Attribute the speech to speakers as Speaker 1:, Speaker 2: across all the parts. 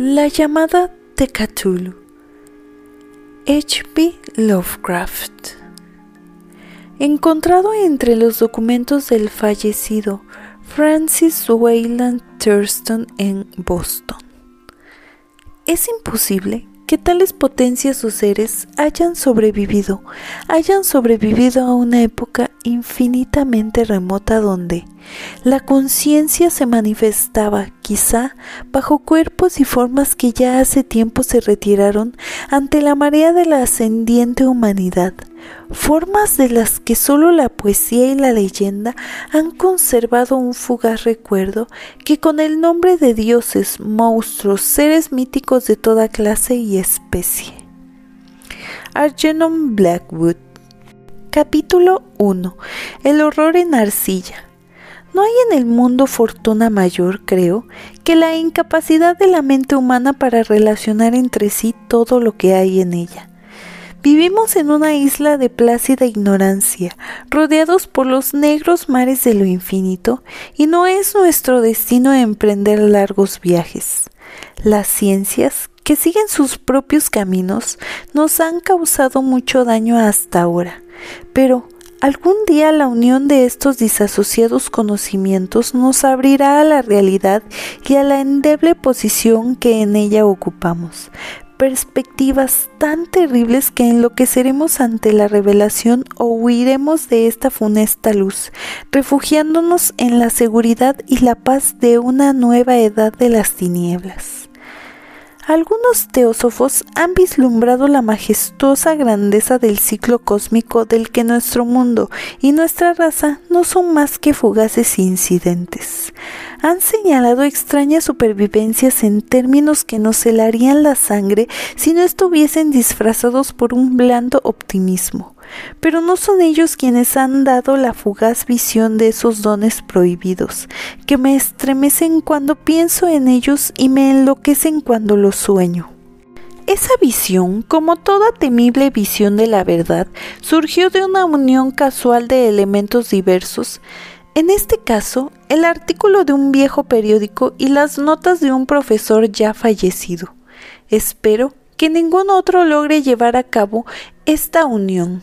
Speaker 1: La llamada de Cthulhu. H.P. Lovecraft. Encontrado entre los documentos del fallecido Francis Wayland Thurston en Boston. Es imposible que tales potencias o seres hayan sobrevivido, hayan sobrevivido a una época infinitamente remota donde la conciencia se manifestaba quizá bajo cuerpos y formas que ya hace tiempo se retiraron ante la marea de la ascendiente humanidad, formas de las que sólo la poesía y la leyenda han conservado un fugaz recuerdo que con el nombre de dioses, monstruos, seres míticos de toda clase y especie. Argenon Blackwood Capítulo 1 El horror en arcilla no hay en el mundo fortuna mayor, creo, que la incapacidad de la mente humana para relacionar entre sí todo lo que hay en ella. Vivimos en una isla de plácida ignorancia, rodeados por los negros mares de lo infinito, y no es nuestro destino emprender largos viajes. Las ciencias, que siguen sus propios caminos, nos han causado mucho daño hasta ahora, pero Algún día la unión de estos disasociados conocimientos nos abrirá a la realidad y a la endeble posición que en ella ocupamos, perspectivas tan terribles que enloqueceremos ante la revelación o huiremos de esta funesta luz, refugiándonos en la seguridad y la paz de una nueva edad de las tinieblas. Algunos teósofos han vislumbrado la majestuosa grandeza del ciclo cósmico del que nuestro mundo y nuestra raza no son más que fugaces incidentes. Han señalado extrañas supervivencias en términos que nos helarían la sangre si no estuviesen disfrazados por un blando optimismo pero no son ellos quienes han dado la fugaz visión de esos dones prohibidos, que me estremecen cuando pienso en ellos y me enloquecen cuando los sueño. Esa visión, como toda temible visión de la verdad, surgió de una unión casual de elementos diversos, en este caso, el artículo de un viejo periódico y las notas de un profesor ya fallecido. Espero que ningún otro logre llevar a cabo esta unión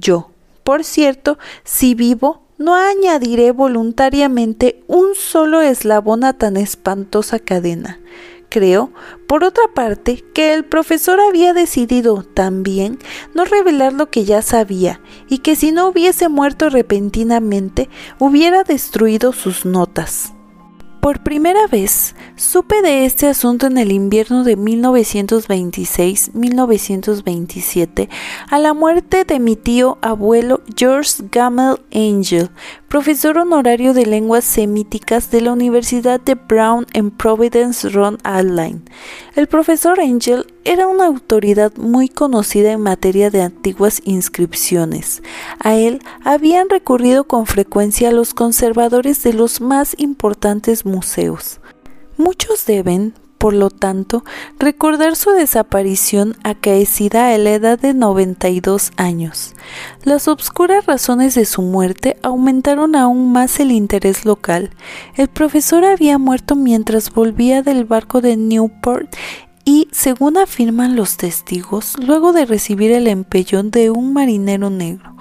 Speaker 1: yo. Por cierto, si vivo, no añadiré voluntariamente un solo eslabón a tan espantosa cadena. Creo, por otra parte, que el profesor había decidido también no revelar lo que ya sabía y que si no hubiese muerto repentinamente hubiera destruido sus notas. Por primera vez supe de este asunto en el invierno de 1926-1927 a la muerte de mi tío abuelo George Gamel Angel, profesor honorario de lenguas semíticas de la Universidad de Brown en Providence, Rhode Island. El profesor Angel era una autoridad muy conocida en materia de antiguas inscripciones. A él habían recurrido con frecuencia los conservadores de los más importantes museos. Muchos deben, por lo tanto, recordar su desaparición acaecida a la edad de 92 años. Las obscuras razones de su muerte aumentaron aún más el interés local. El profesor había muerto mientras volvía del barco de Newport y, según afirman los testigos, luego de recibir el empellón de un marinero negro.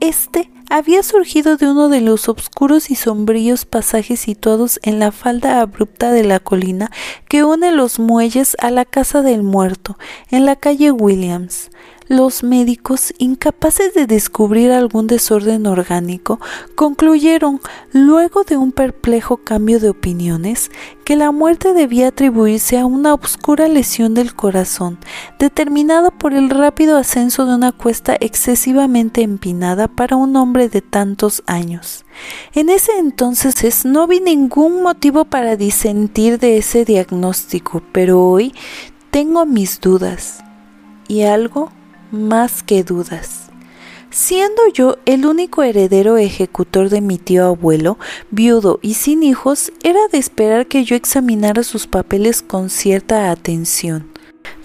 Speaker 1: Este había surgido de uno de los oscuros y sombríos pasajes situados en la falda abrupta de la colina que une los muelles a la casa del muerto, en la calle Williams. Los médicos, incapaces de descubrir algún desorden orgánico, concluyeron, luego de un perplejo cambio de opiniones, que la muerte debía atribuirse a una oscura lesión del corazón, determinada por el rápido ascenso de una cuesta excesivamente empinada para un hombre de tantos años. En ese entonces no vi ningún motivo para disentir de ese diagnóstico, pero hoy tengo mis dudas. Y algo más que dudas. Siendo yo el único heredero ejecutor de mi tío abuelo, viudo y sin hijos, era de esperar que yo examinara sus papeles con cierta atención.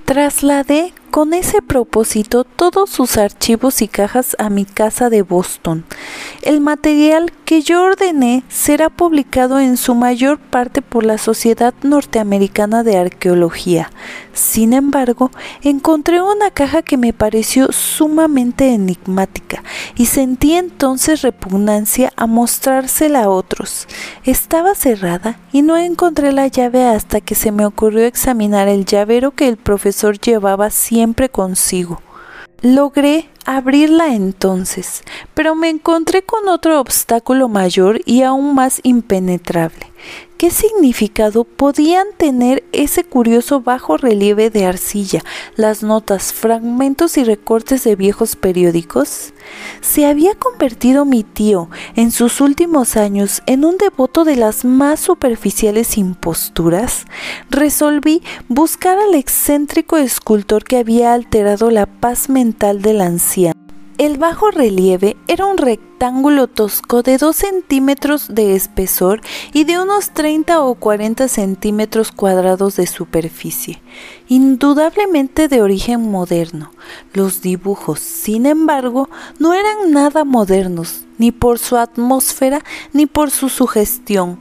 Speaker 1: Trasladé con ese propósito todos sus archivos y cajas a mi casa de Boston. el material que yo ordené será publicado en su mayor parte por la Sociedad Norteamericana de Arqueología. Sin embargo, encontré una caja que me pareció sumamente enigmática y sentí entonces repugnancia a mostrársela a otros. Estaba cerrada y no encontré la llave hasta que se me ocurrió examinar el llavero que el profesor llevaba siempre consigo. Logré abrirla entonces, pero me encontré con otro obstáculo mayor y aún más impenetrable. ¿Qué significado podían tener ese curioso bajo relieve de arcilla, las notas, fragmentos y recortes de viejos periódicos? ¿Se había convertido mi tío en sus últimos años en un devoto de las más superficiales imposturas? Resolví buscar al excéntrico escultor que había alterado la paz mental del anciano. El bajo relieve era un rectángulo tosco de 2 centímetros de espesor y de unos 30 o 40 centímetros cuadrados de superficie, indudablemente de origen moderno. Los dibujos, sin embargo, no eran nada modernos, ni por su atmósfera ni por su sugestión,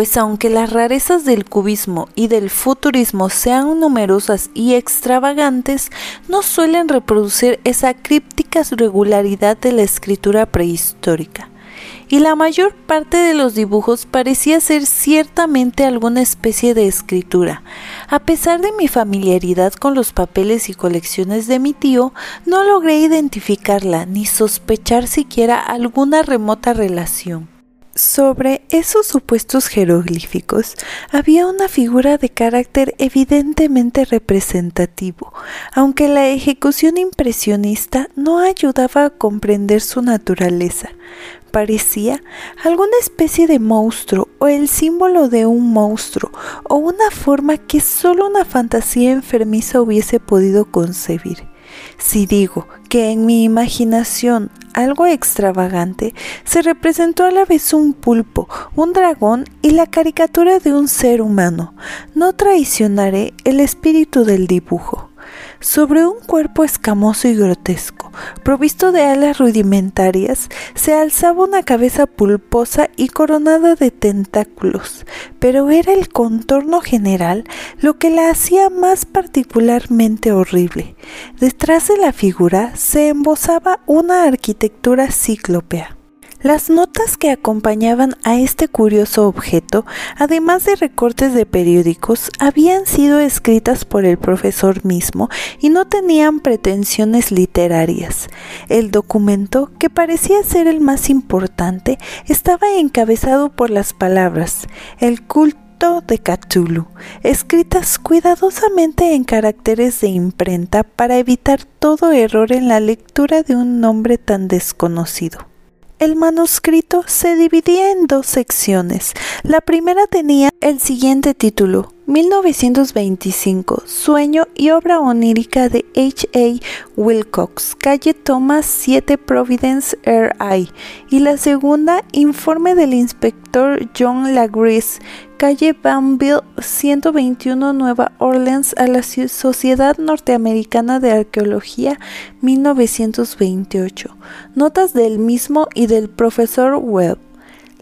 Speaker 1: pues aunque las rarezas del cubismo y del futurismo sean numerosas y extravagantes, no suelen reproducir esa críptica regularidad de la escritura prehistórica. Y la mayor parte de los dibujos parecía ser ciertamente alguna especie de escritura. A pesar de mi familiaridad con los papeles y colecciones de mi tío, no logré identificarla ni sospechar siquiera alguna remota relación. Sobre esos supuestos jeroglíficos había una figura de carácter evidentemente representativo, aunque la ejecución impresionista no ayudaba a comprender su naturaleza. Parecía alguna especie de monstruo o el símbolo de un monstruo o una forma que solo una fantasía enfermiza hubiese podido concebir. Si digo que en mi imaginación algo extravagante, se representó a la vez un pulpo, un dragón y la caricatura de un ser humano. No traicionaré el espíritu del dibujo. Sobre un cuerpo escamoso y grotesco, provisto de alas rudimentarias, se alzaba una cabeza pulposa y coronada de tentáculos, pero era el contorno general lo que la hacía más particularmente horrible. Detrás de la figura se embosaba una arquitectura cíclopea. Las notas que acompañaban a este curioso objeto, además de recortes de periódicos, habían sido escritas por el profesor mismo y no tenían pretensiones literarias. El documento, que parecía ser el más importante, estaba encabezado por las palabras El culto de Cthulhu, escritas cuidadosamente en caracteres de imprenta para evitar todo error en la lectura de un nombre tan desconocido. El manuscrito se dividía en dos secciones. La primera tenía el siguiente título, 1925, Sueño y obra onírica de H. A. Wilcox, calle Thomas 7 Providence Air I, y la segunda, Informe del inspector John Lagris, calle Banville 121 Nueva Orleans a la Sociedad Norteamericana de Arqueología 1928. Notas del mismo y del profesor Webb.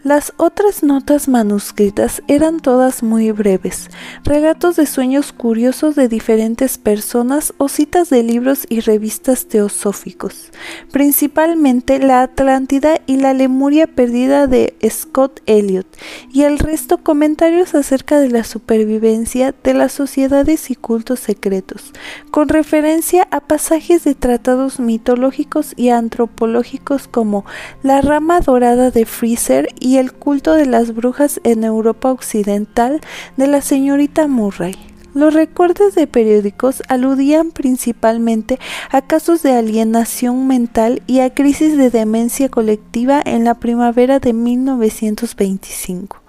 Speaker 1: Las otras notas manuscritas eran todas muy breves, relatos de sueños curiosos de diferentes personas o citas de libros y revistas teosóficos, principalmente la Atlántida y la Lemuria perdida de Scott Elliot, y el resto comentarios acerca de la supervivencia de las sociedades y cultos secretos, con referencia a pasajes de tratados mitológicos y antropológicos como La rama dorada de Freezer y y el culto de las brujas en Europa Occidental de la señorita Murray. Los recortes de periódicos aludían principalmente a casos de alienación mental y a crisis de demencia colectiva en la primavera de 1925.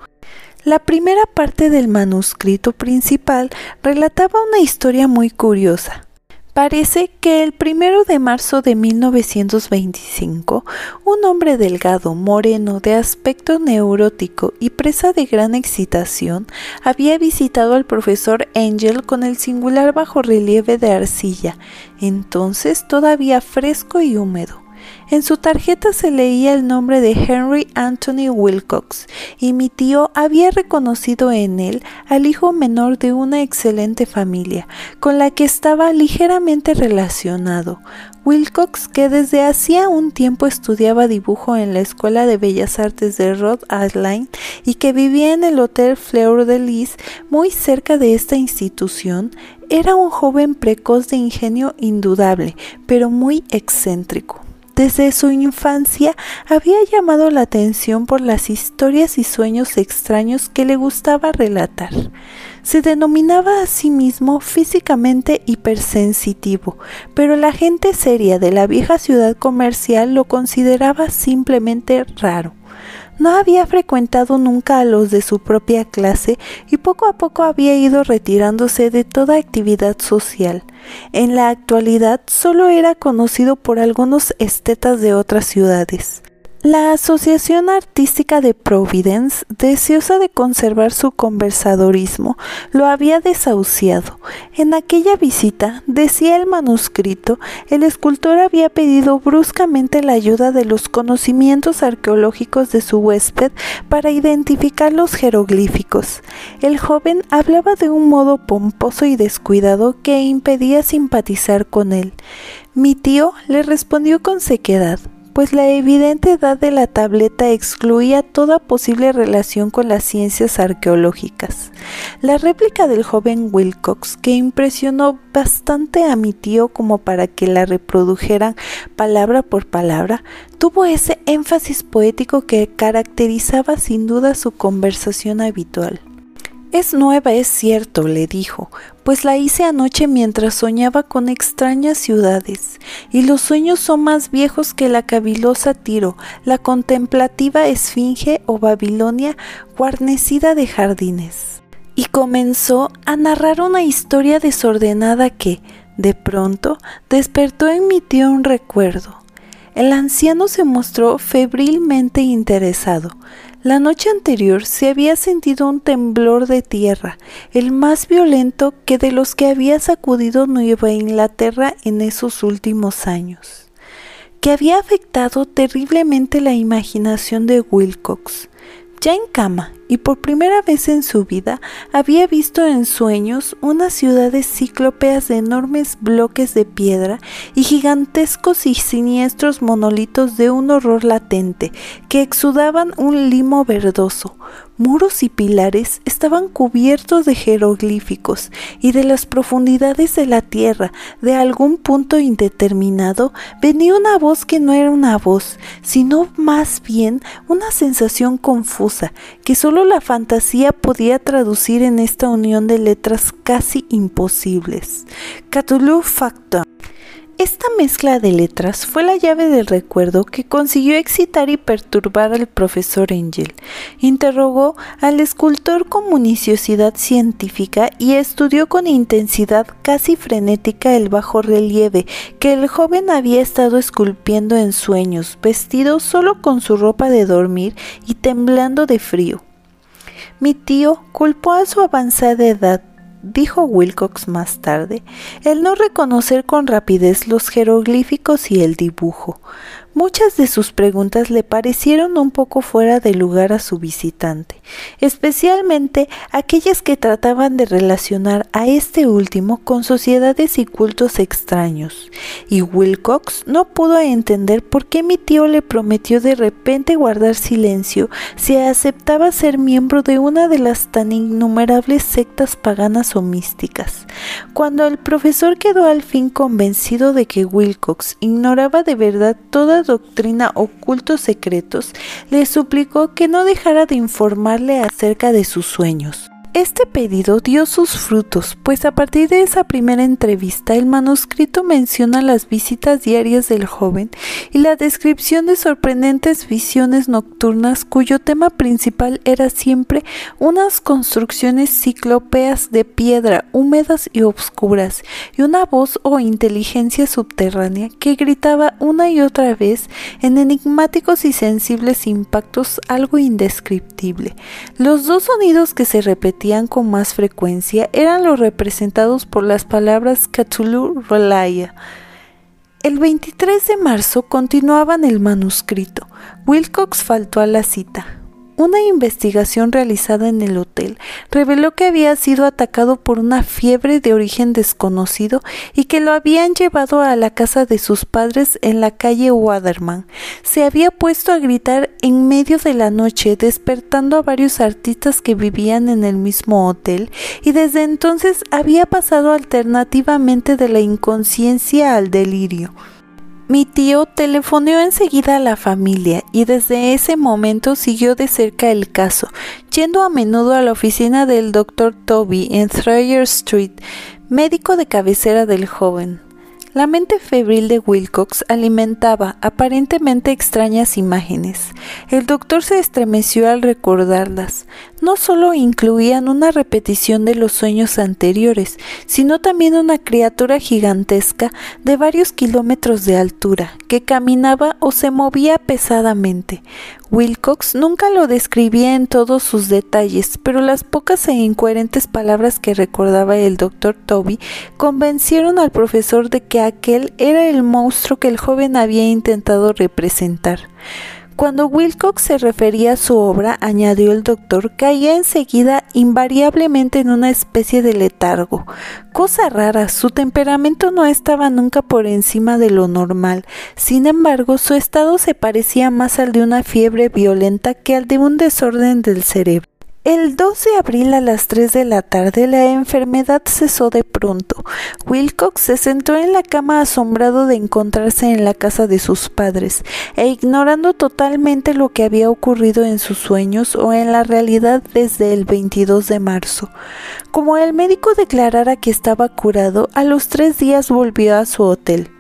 Speaker 1: La primera parte del manuscrito principal relataba una historia muy curiosa. Parece que el primero de marzo de 1925, un hombre delgado, moreno, de aspecto neurótico y presa de gran excitación, había visitado al profesor Angel con el singular bajorrelieve de arcilla, entonces todavía fresco y húmedo. En su tarjeta se leía el nombre de Henry Anthony Wilcox y mi tío había reconocido en él al hijo menor de una excelente familia, con la que estaba ligeramente relacionado. Wilcox, que desde hacía un tiempo estudiaba dibujo en la Escuela de Bellas Artes de Rhode Island y que vivía en el Hotel Fleur de Lis, muy cerca de esta institución, era un joven precoz de ingenio indudable, pero muy excéntrico. Desde su infancia había llamado la atención por las historias y sueños extraños que le gustaba relatar. Se denominaba a sí mismo físicamente hipersensitivo, pero la gente seria de la vieja ciudad comercial lo consideraba simplemente raro. No había frecuentado nunca a los de su propia clase y poco a poco había ido retirándose de toda actividad social. En la actualidad solo era conocido por algunos estetas de otras ciudades. La Asociación Artística de Providence, deseosa de conservar su conversadorismo, lo había desahuciado. En aquella visita, decía el manuscrito, el escultor había pedido bruscamente la ayuda de los conocimientos arqueológicos de su huésped para identificar los jeroglíficos. El joven hablaba de un modo pomposo y descuidado que impedía simpatizar con él. Mi tío le respondió con sequedad pues la evidente edad de la tableta excluía toda posible relación con las ciencias arqueológicas. La réplica del joven Wilcox, que impresionó bastante a mi tío como para que la reprodujeran palabra por palabra, tuvo ese énfasis poético que caracterizaba sin duda su conversación habitual. Es nueva, es cierto, le dijo, pues la hice anoche mientras soñaba con extrañas ciudades, y los sueños son más viejos que la cavilosa Tiro, la contemplativa Esfinge o Babilonia guarnecida de jardines. Y comenzó a narrar una historia desordenada que, de pronto, despertó en mi tío un recuerdo. El anciano se mostró febrilmente interesado. La noche anterior se había sentido un temblor de tierra, el más violento que de los que había sacudido Nueva Inglaterra en esos últimos años, que había afectado terriblemente la imaginación de Wilcox. Ya en cama y por primera vez en su vida había visto en sueños unas ciudades cíclopeas de enormes bloques de piedra y gigantescos y siniestros monolitos de un horror latente que exudaban un limo verdoso, muros y pilares estaban cubiertos de jeroglíficos y de las profundidades de la tierra, de algún punto indeterminado, venía una voz que no era una voz, sino más bien una sensación confusa que solo la fantasía podía traducir en esta unión de letras casi imposibles. Cthulhu Factor. Esta mezcla de letras fue la llave del recuerdo que consiguió excitar y perturbar al profesor Angel. Interrogó al escultor con minuciosidad científica y estudió con intensidad casi frenética el bajo relieve que el joven había estado esculpiendo en sueños, vestido solo con su ropa de dormir y temblando de frío. Mi tío culpó a su avanzada edad dijo Wilcox más tarde, el no reconocer con rapidez los jeroglíficos y el dibujo. Muchas de sus preguntas le parecieron un poco fuera de lugar a su visitante, especialmente aquellas que trataban de relacionar a este último con sociedades y cultos extraños, y Wilcox no pudo entender por qué mi tío le prometió de repente guardar silencio si aceptaba ser miembro de una de las tan innumerables sectas paganas o místicas. Cuando el profesor quedó al fin convencido de que Wilcox ignoraba de verdad doctrina ocultos secretos, le suplicó que no dejara de informarle acerca de sus sueños. Este pedido dio sus frutos, pues a partir de esa primera entrevista el manuscrito menciona las visitas diarias del joven y la descripción de sorprendentes visiones nocturnas cuyo tema principal era siempre unas construcciones ciclópeas de piedra húmedas y obscuras y una voz o inteligencia subterránea que gritaba una y otra vez en enigmáticos y sensibles impactos algo indescriptible. Los dos sonidos que se repetían con más frecuencia eran los representados por las palabras Cthulhu Relaya, El 23 de marzo continuaban el manuscrito. Wilcox faltó a la cita. Una investigación realizada en el hotel reveló que había sido atacado por una fiebre de origen desconocido y que lo habían llevado a la casa de sus padres en la calle Waterman. Se había puesto a gritar en medio de la noche, despertando a varios artistas que vivían en el mismo hotel y desde entonces había pasado alternativamente de la inconsciencia al delirio. Mi tío telefoneó enseguida a la familia y desde ese momento siguió de cerca el caso, yendo a menudo a la oficina del Dr. Toby en Thayer Street, médico de cabecera del joven. La mente febril de Wilcox alimentaba aparentemente extrañas imágenes. El doctor se estremeció al recordarlas. No solo incluían una repetición de los sueños anteriores, sino también una criatura gigantesca de varios kilómetros de altura, que caminaba o se movía pesadamente. Wilcox nunca lo describía en todos sus detalles, pero las pocas e incoherentes palabras que recordaba el doctor Toby convencieron al profesor de que aquel era el monstruo que el joven había intentado representar. Cuando Wilcox se refería a su obra, añadió el doctor, caía enseguida invariablemente en una especie de letargo. Cosa rara, su temperamento no estaba nunca por encima de lo normal. Sin embargo, su estado se parecía más al de una fiebre violenta que al de un desorden del cerebro. El 2 de abril a las 3 de la tarde la enfermedad cesó de pronto. Wilcox se sentó en la cama asombrado de encontrarse en la casa de sus padres e ignorando totalmente lo que había ocurrido en sus sueños o en la realidad desde el 22 de marzo. Como el médico declarara que estaba curado, a los tres días volvió a su hotel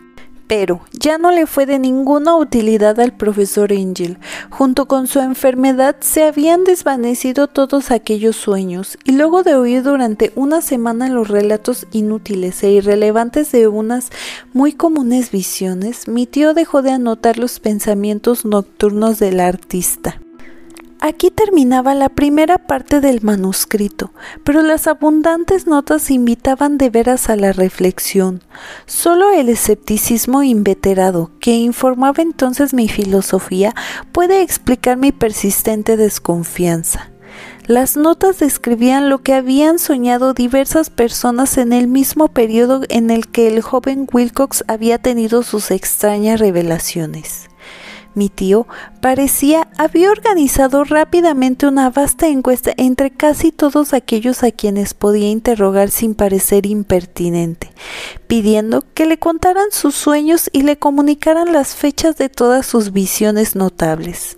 Speaker 1: pero ya no le fue de ninguna utilidad al profesor Angel. Junto con su enfermedad se habían desvanecido todos aquellos sueños, y luego de oír durante una semana los relatos inútiles e irrelevantes de unas muy comunes visiones, mi tío dejó de anotar los pensamientos nocturnos del artista. Aquí terminaba la primera parte del manuscrito, pero las abundantes notas invitaban de veras a la reflexión. Solo el escepticismo inveterado, que informaba entonces mi filosofía, puede explicar mi persistente desconfianza. Las notas describían lo que habían soñado diversas personas en el mismo periodo en el que el joven Wilcox había tenido sus extrañas revelaciones. Mi tío parecía había organizado rápidamente una vasta encuesta entre casi todos aquellos a quienes podía interrogar sin parecer impertinente, pidiendo que le contaran sus sueños y le comunicaran las fechas de todas sus visiones notables.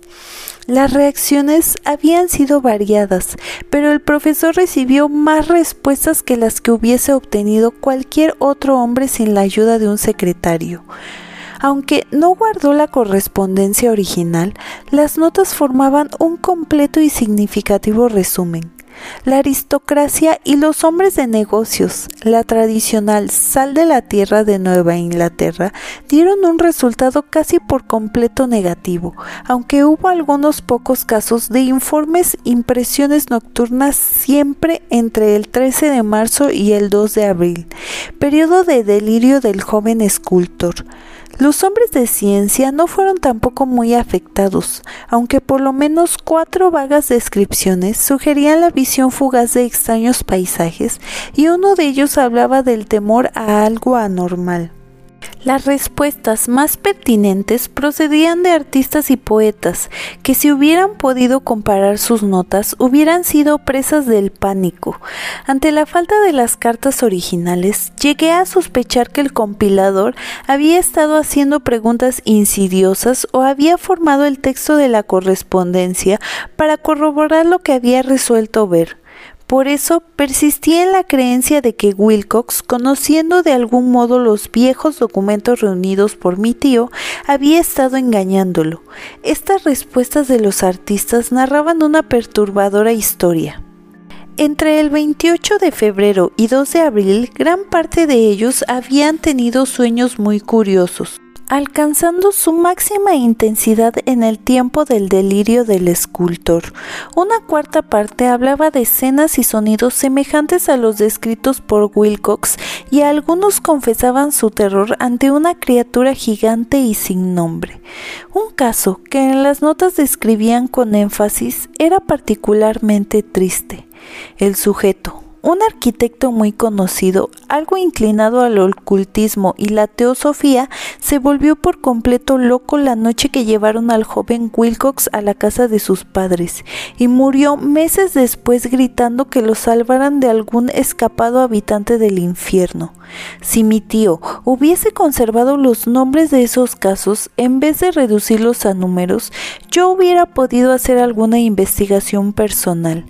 Speaker 1: Las reacciones habían sido variadas, pero el profesor recibió más respuestas que las que hubiese obtenido cualquier otro hombre sin la ayuda de un secretario. Aunque no guardó la correspondencia original, las notas formaban un completo y significativo resumen. La aristocracia y los hombres de negocios, la tradicional sal de la tierra de Nueva Inglaterra, dieron un resultado casi por completo negativo, aunque hubo algunos pocos casos de informes impresiones nocturnas siempre entre el 13 de marzo y el 2 de abril, periodo de delirio del joven escultor. Los hombres de ciencia no fueron tampoco muy afectados, aunque por lo menos cuatro vagas descripciones sugerían la visión fugaz de extraños paisajes y uno de ellos hablaba del temor a algo anormal. Las respuestas más pertinentes procedían de artistas y poetas, que si hubieran podido comparar sus notas hubieran sido presas del pánico. Ante la falta de las cartas originales, llegué a sospechar que el compilador había estado haciendo preguntas insidiosas o había formado el texto de la correspondencia para corroborar lo que había resuelto ver. Por eso persistía en la creencia de que Wilcox, conociendo de algún modo los viejos documentos reunidos por mi tío, había estado engañándolo. Estas respuestas de los artistas narraban una perturbadora historia. Entre el 28 de febrero y 2 de abril, gran parte de ellos habían tenido sueños muy curiosos. Alcanzando su máxima intensidad en el tiempo del delirio del escultor. Una cuarta parte hablaba de escenas y sonidos semejantes a los descritos por Wilcox y algunos confesaban su terror ante una criatura gigante y sin nombre. Un caso que en las notas describían con énfasis era particularmente triste. El sujeto, un arquitecto muy conocido, algo inclinado al ocultismo y la teosofía, se volvió por completo loco la noche que llevaron al joven Wilcox a la casa de sus padres y murió meses después gritando que lo salvaran de algún escapado habitante del infierno. Si mi tío hubiese conservado los nombres de esos casos en vez de reducirlos a números, yo hubiera podido hacer alguna investigación personal.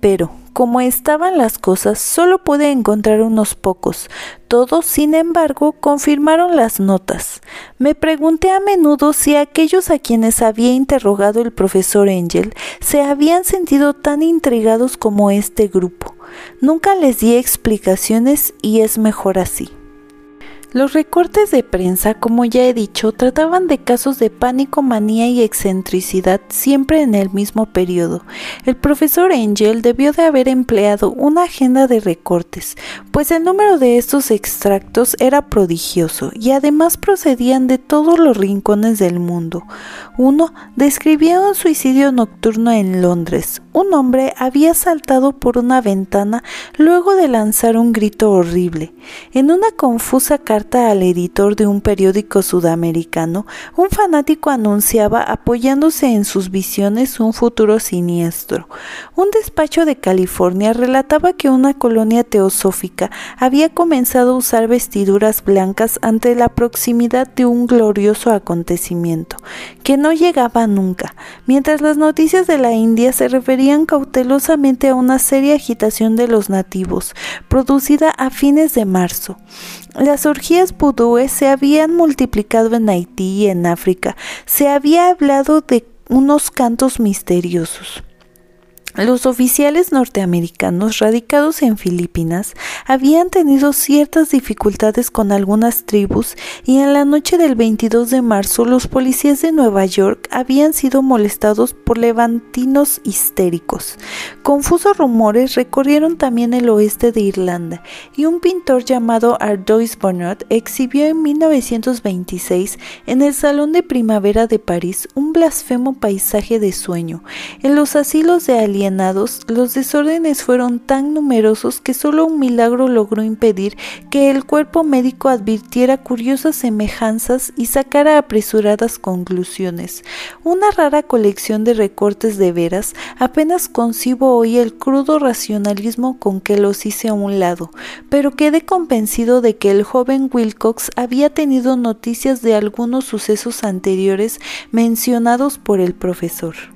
Speaker 1: Pero, como estaban las cosas, solo pude encontrar unos pocos. Todos, sin embargo, confirmaron las notas. Me pregunté a menudo si aquellos a quienes había interrogado el profesor Angel se habían sentido tan intrigados como este grupo. Nunca les di explicaciones y es mejor así. Los recortes de prensa, como ya he dicho, trataban de casos de pánico, manía y excentricidad siempre en el mismo periodo. El profesor Angel debió de haber empleado una agenda de recortes, pues el número de estos extractos era prodigioso y además procedían de todos los rincones del mundo. Uno describía un suicidio nocturno en Londres. Un hombre había saltado por una ventana luego de lanzar un grito horrible. En una confusa carta al editor de un periódico sudamericano, un fanático anunciaba apoyándose en sus visiones un futuro siniestro. Un despacho de California relataba que una colonia teosófica había comenzado a usar vestiduras blancas ante la proximidad de un glorioso acontecimiento, que no llegaba nunca, mientras las noticias de la India se referían cautelosamente a una seria agitación de los nativos, producida a fines de marzo. Las orgías vudúes se habían multiplicado en Haití y en África. Se había hablado de unos cantos misteriosos. Los oficiales norteamericanos radicados en Filipinas habían tenido ciertas dificultades con algunas tribus y en la noche del 22 de marzo los policías de Nueva York habían sido molestados por levantinos histéricos. Confusos rumores recorrieron también el oeste de Irlanda y un pintor llamado Ardois Bonnard exhibió en 1926 en el Salón de Primavera de París un blasfemo paisaje de sueño. En los asilos de los desórdenes fueron tan numerosos que solo un milagro logró impedir que el cuerpo médico advirtiera curiosas semejanzas y sacara apresuradas conclusiones. Una rara colección de recortes de veras, apenas concibo hoy el crudo racionalismo con que los hice a un lado, pero quedé convencido de que el joven Wilcox había tenido noticias de algunos sucesos anteriores mencionados por el profesor.